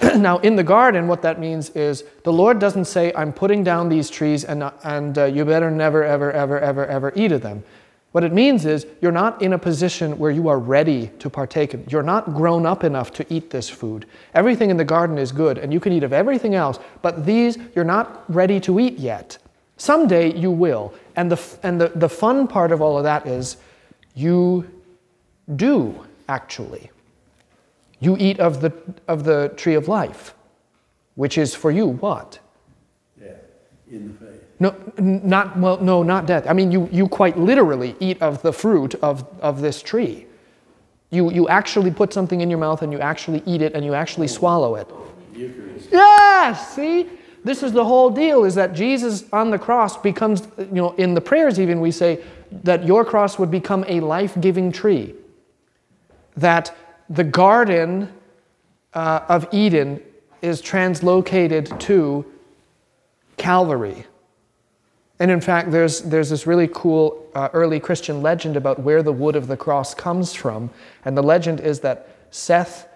<clears throat> now in the garden what that means is the lord doesn't say i'm putting down these trees and, and uh, you better never ever ever ever ever eat of them what it means is you're not in a position where you are ready to partake of You're not grown up enough to eat this food. Everything in the garden is good, and you can eat of everything else, but these you're not ready to eat yet. Someday you will. And, the, and the, the fun part of all of that is you do actually. You eat of the, of the tree of life, which is for you what? Yeah, in the faith. No, not, well, no, not death. I mean, you, you quite literally eat of the fruit of, of this tree. You, you actually put something in your mouth and you actually eat it and you actually swallow it. Eucharist. Yes, see? This is the whole deal is that Jesus on the cross becomes, you know, in the prayers even we say that your cross would become a life giving tree. That the garden uh, of Eden is translocated to Calvary. And in fact, there's, there's this really cool uh, early Christian legend about where the wood of the cross comes from. And the legend is that Seth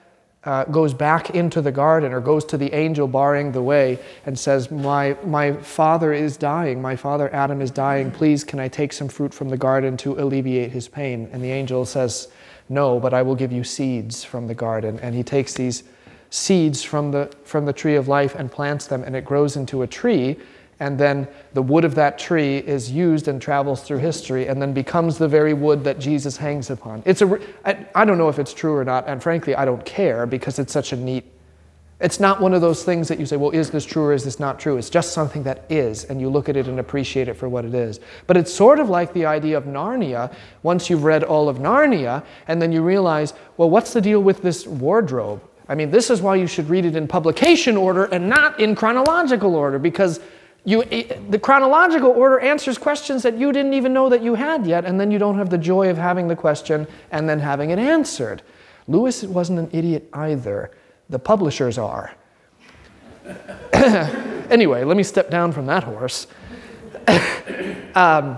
uh, goes back into the garden or goes to the angel barring the way and says, my, my father is dying. My father Adam is dying. Please, can I take some fruit from the garden to alleviate his pain? And the angel says, No, but I will give you seeds from the garden. And he takes these seeds from the, from the tree of life and plants them, and it grows into a tree and then the wood of that tree is used and travels through history and then becomes the very wood that Jesus hangs upon. It's a, I, I don't know if it's true or not, and frankly, I don't care because it's such a neat. It's not one of those things that you say, well, is this true or is this not true? It's just something that is, and you look at it and appreciate it for what it is. But it's sort of like the idea of Narnia once you've read all of Narnia, and then you realize, well, what's the deal with this wardrobe? I mean, this is why you should read it in publication order and not in chronological order because you, the chronological order answers questions that you didn't even know that you had yet, and then you don't have the joy of having the question and then having it answered. Lewis wasn't an idiot either. The publishers are. <coughs> anyway, let me step down from that horse. <coughs> um,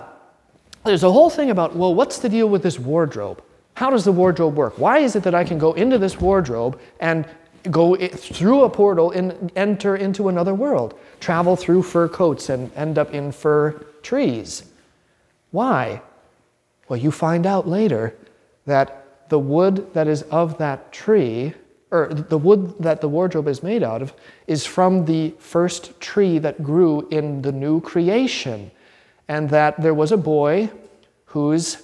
there's a whole thing about, well, what's the deal with this wardrobe? How does the wardrobe work? Why is it that I can go into this wardrobe and go through a portal and enter into another world, travel through fur coats and end up in fir trees. Why? Well, you find out later that the wood that is of that tree, or the wood that the wardrobe is made out of, is from the first tree that grew in the new creation. And that there was a boy whose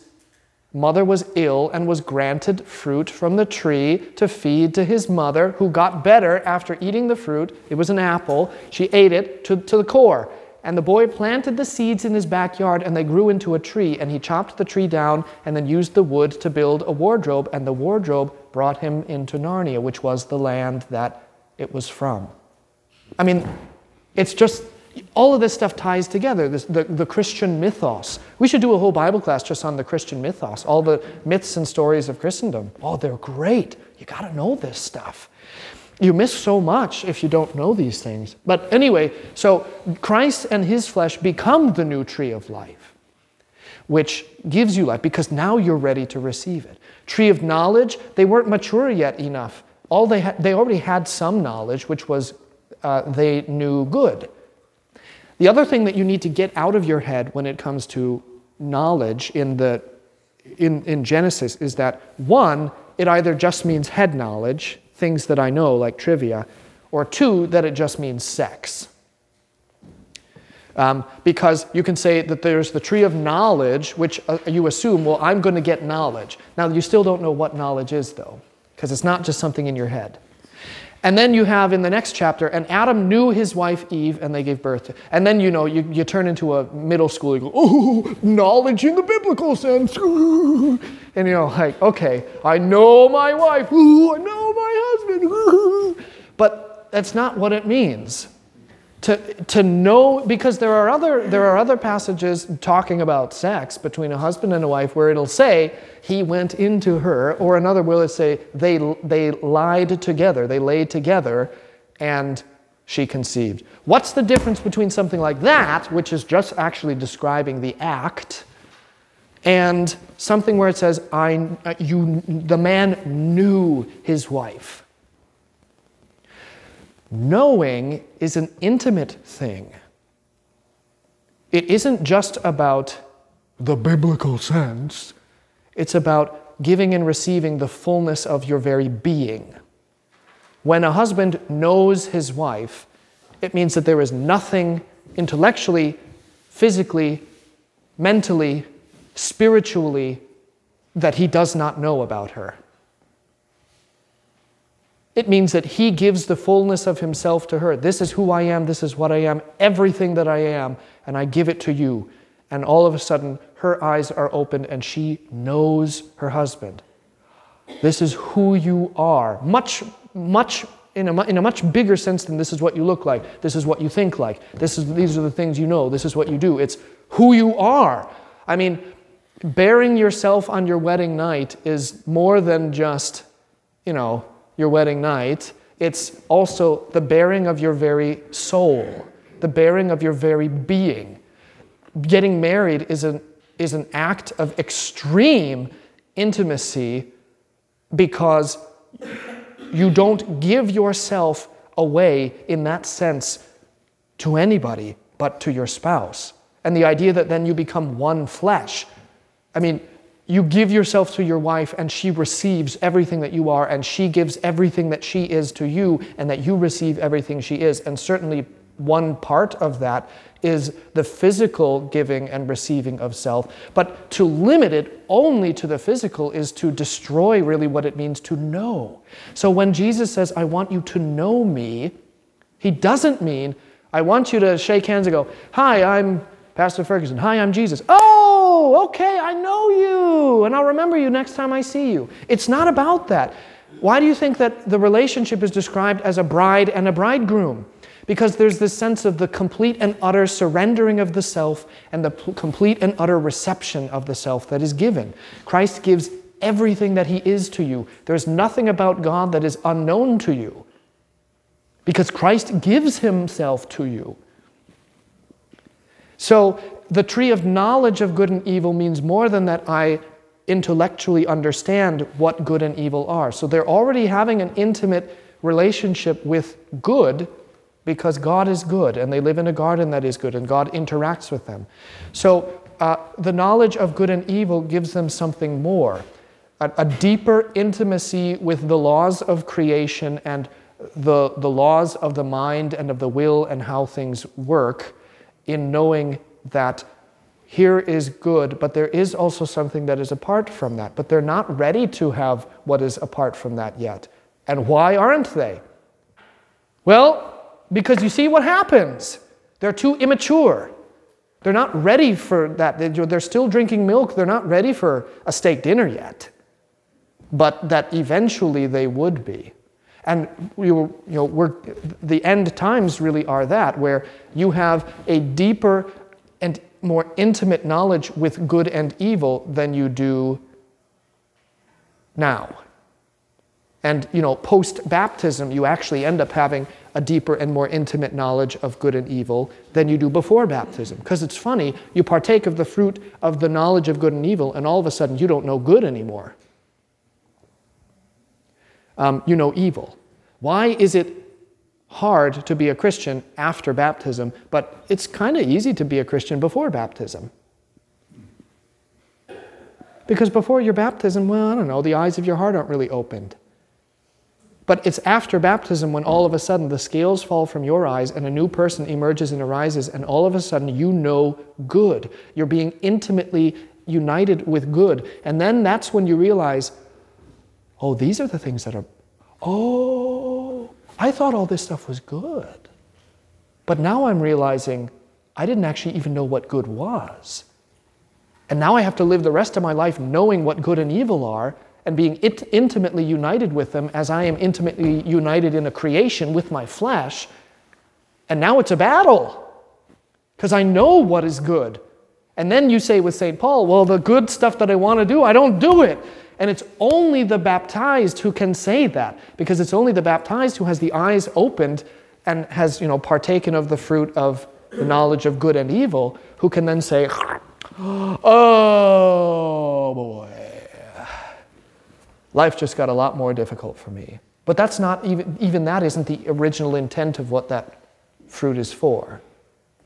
mother was ill and was granted fruit from the tree to feed to his mother, who got better after eating the fruit. It was an apple. She ate it to, to the core. And the boy planted the seeds in his backyard, and they grew into a tree. And he chopped the tree down and then used the wood to build a wardrobe. And the wardrobe brought him into Narnia, which was the land that it was from. I mean, it's just all of this stuff ties together, this, the, the Christian mythos. We should do a whole Bible class just on the Christian mythos, all the myths and stories of Christendom. Oh, they're great. You got to know this stuff. You miss so much if you don't know these things. But anyway, so Christ and his flesh become the new tree of life, which gives you life because now you're ready to receive it. Tree of knowledge, they weren't mature yet enough. All they, had, they already had some knowledge, which was uh, they knew good. The other thing that you need to get out of your head when it comes to knowledge in, the, in, in Genesis is that one, it either just means head knowledge, things that I know, like trivia, or two, that it just means sex. Um, because you can say that there's the tree of knowledge, which uh, you assume, well, I'm going to get knowledge. Now, you still don't know what knowledge is, though, because it's not just something in your head. And then you have in the next chapter, and Adam knew his wife Eve, and they gave birth to. And then you know you, you turn into a middle school. You go, oh, knowledge in the biblical sense, and you know, like, okay, I know my wife, I know my husband, but that's not what it means. To, to know because there are other there are other passages talking about sex between a husband and a wife where it'll say he went into her or another will say they they lied together they lay together and she conceived. What's the difference between something like that which is just actually describing the act and something where it says i you the man knew his wife Knowing is an intimate thing. It isn't just about the biblical sense, it's about giving and receiving the fullness of your very being. When a husband knows his wife, it means that there is nothing intellectually, physically, mentally, spiritually that he does not know about her. It means that he gives the fullness of himself to her. This is who I am, this is what I am, everything that I am, and I give it to you. And all of a sudden, her eyes are opened and she knows her husband. This is who you are. Much, much, in a, in a much bigger sense than this is what you look like, this is what you think like, this is, these are the things you know, this is what you do. It's who you are. I mean, bearing yourself on your wedding night is more than just, you know, your wedding night, it's also the bearing of your very soul, the bearing of your very being. Getting married is an, is an act of extreme intimacy because you don't give yourself away in that sense to anybody but to your spouse. And the idea that then you become one flesh. I mean, you give yourself to your wife and she receives everything that you are and she gives everything that she is to you and that you receive everything she is. And certainly one part of that is the physical giving and receiving of self. But to limit it only to the physical is to destroy really what it means to know. So when jesus says i want you to know me he doesn't mean i want you to shake hands and go hi i'm pastor ferguson. Hi i'm jesus. Oh Oh, okay, I know you, and I'll remember you next time I see you. It's not about that. Why do you think that the relationship is described as a bride and a bridegroom? Because there's this sense of the complete and utter surrendering of the self and the complete and utter reception of the self that is given. Christ gives everything that He is to you. There's nothing about God that is unknown to you because Christ gives Himself to you. So the tree of knowledge of good and evil means more than that I intellectually understand what good and evil are. So they're already having an intimate relationship with good because God is good and they live in a garden that is good and God interacts with them. So uh, the knowledge of good and evil gives them something more a, a deeper intimacy with the laws of creation and the, the laws of the mind and of the will and how things work in knowing that here is good, but there is also something that is apart from that. But they're not ready to have what is apart from that yet. And why aren't they? Well, because you see what happens. They're too immature. They're not ready for that. They're still drinking milk. They're not ready for a steak dinner yet. But that eventually they would be. And you know, the end times really are that, where you have a deeper more intimate knowledge with good and evil than you do now. And you know, post baptism, you actually end up having a deeper and more intimate knowledge of good and evil than you do before baptism. Because it's funny, you partake of the fruit of the knowledge of good and evil, and all of a sudden you don't know good anymore. Um, you know evil. Why is it hard to be a Christian after baptism, but it's kind of easy to be a Christian before baptism. Because before your baptism, well, I don't know, the eyes of your heart aren't really opened. But it's after baptism when all of a sudden the scales fall from your eyes and a new person emerges and arises, and all of a sudden you know good. You're being intimately united with good. And then that's when you realize, oh, these are the things that are, oh, I thought all this stuff was good. But now I'm realizing I didn't actually even know what good was. And now I have to live the rest of my life knowing what good and evil are and being it- intimately united with them as I am intimately united in a creation with my flesh. And now it's a battle because I know what is good. And then you say with St. Paul, well, the good stuff that I want to do, I don't do it. And it's only the baptized who can say that because it's only the baptized who has the eyes opened and has, you know, partaken of the fruit of the knowledge of good and evil who can then say, <gasps> oh boy, life just got a lot more difficult for me. But that's not even, even that isn't the original intent of what that fruit is for.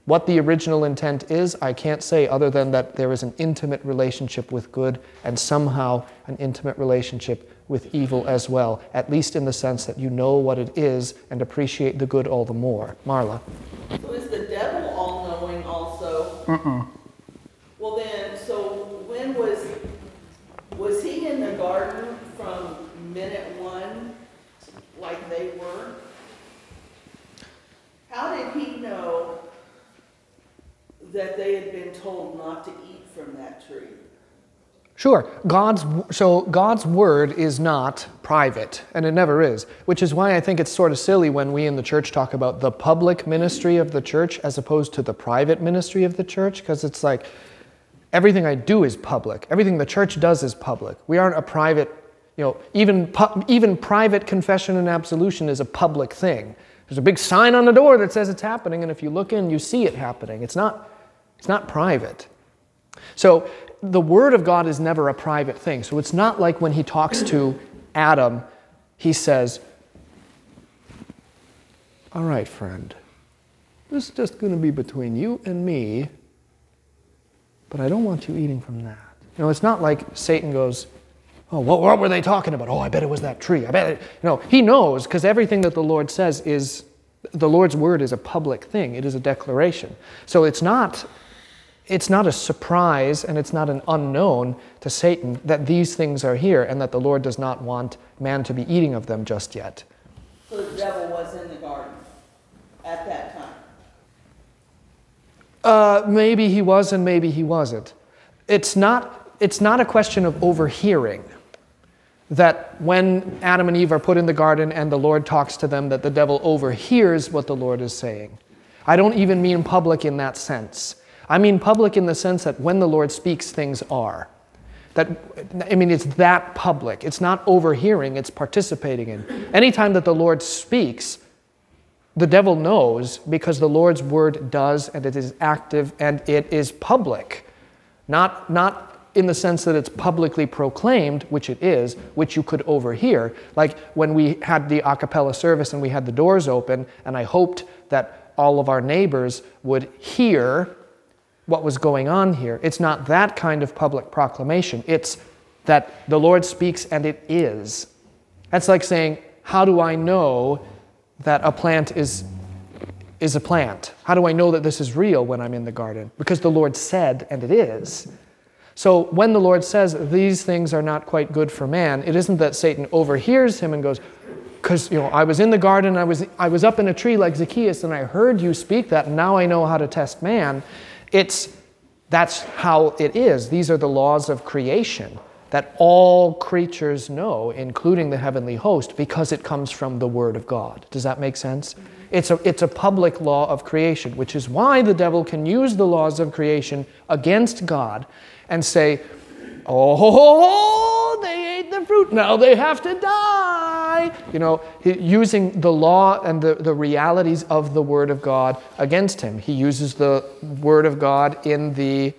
What the original intent is, I can't say other than that there is an intimate relationship with good and somehow an intimate relationship with evil as well, at least in the sense that you know what it is and appreciate the good all the more. Marla. So is the devil all knowing also? Uh-uh. Well then, so when was, was he in the garden from minute one, like they were? How did he know that they had been told not to eat from that tree? Sure. God's so God's word is not private, and it never is, which is why I think it's sort of silly when we in the church talk about the public ministry of the church as opposed to the private ministry of the church, because it's like everything I do is public. Everything the church does is public. We aren't a private, you know, even pu- even private confession and absolution is a public thing. There's a big sign on the door that says it's happening, and if you look in, you see it happening. It's not it's not private. So the Word of God is never a private thing. So it's not like when he talks to Adam, he says, All right, friend, this is just going to be between you and me, but I don't want you eating from that. You know, it's not like Satan goes, Oh, what, what were they talking about? Oh, I bet it was that tree. I bet it. You know, he knows because everything that the Lord says is, the Lord's word is a public thing, it is a declaration. So it's not it's not a surprise and it's not an unknown to Satan that these things are here and that the Lord does not want man to be eating of them just yet. So the devil was in the garden at that time? Uh, maybe he was and maybe he wasn't. It's not, it's not a question of overhearing. That when Adam and Eve are put in the garden and the Lord talks to them, that the devil overhears what the Lord is saying. I don't even mean public in that sense. I mean public in the sense that when the Lord speaks, things are. That, I mean, it's that public. It's not overhearing, it's participating in. Anytime that the Lord speaks, the devil knows because the Lord's word does, and it is active, and it is public. Not, not in the sense that it's publicly proclaimed, which it is, which you could overhear. Like when we had the a cappella service and we had the doors open, and I hoped that all of our neighbors would hear what was going on here. It's not that kind of public proclamation. It's that the Lord speaks and it is. That's like saying, How do I know that a plant is, is a plant? How do I know that this is real when I'm in the garden? Because the Lord said and it is. So when the Lord says these things are not quite good for man, it isn't that Satan overhears him and goes, because you know I was in the garden, I was I was up in a tree like Zacchaeus, and I heard you speak that, and now I know how to test man. It's that's how it is. These are the laws of creation that all creatures know, including the heavenly host, because it comes from the Word of God. Does that make sense? Mm-hmm. It's a, it's a public law of creation, which is why the devil can use the laws of creation against God and say, Oh, they ate the fruit, now they have to die. You know, using the law and the, the realities of the Word of God against him. He uses the Word of God in the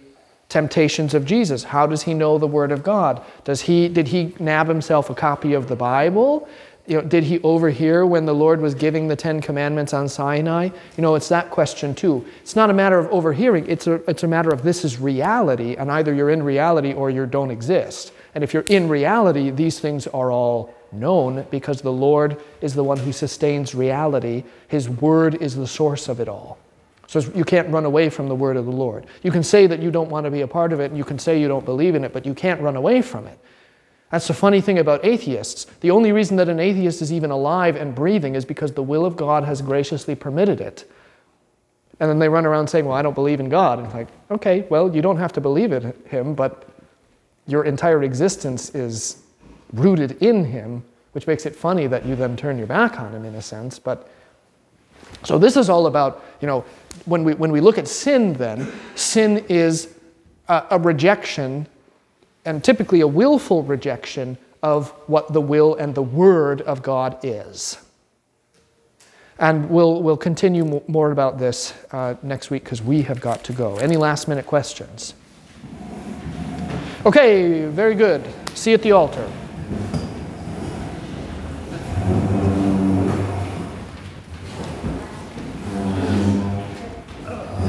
temptations of Jesus. How does he know the Word of God? Does he, did he nab himself a copy of the Bible? You know, did he overhear when the Lord was giving the Ten Commandments on Sinai? You know, it's that question too. It's not a matter of overhearing, it's a, it's a matter of this is reality, and either you're in reality or you don't exist. And if you're in reality, these things are all known because the Lord is the one who sustains reality. His word is the source of it all. So you can't run away from the word of the Lord. You can say that you don't want to be a part of it and you can say you don't believe in it, but you can't run away from it. That's the funny thing about atheists. The only reason that an atheist is even alive and breathing is because the will of God has graciously permitted it. And then they run around saying, Well, I don't believe in God. And it's like, okay, well, you don't have to believe in Him, but your entire existence is rooted in Him, which makes it funny that you then turn your back on Him in a sense. But so this is all about, you know, when we, when we look at sin, then, sin is a, a rejection, and typically a willful rejection of what the will and the word of God is. And we'll, we'll continue mo- more about this uh, next week because we have got to go. Any last minute questions? Okay, very good. See you at the altar. Thank you.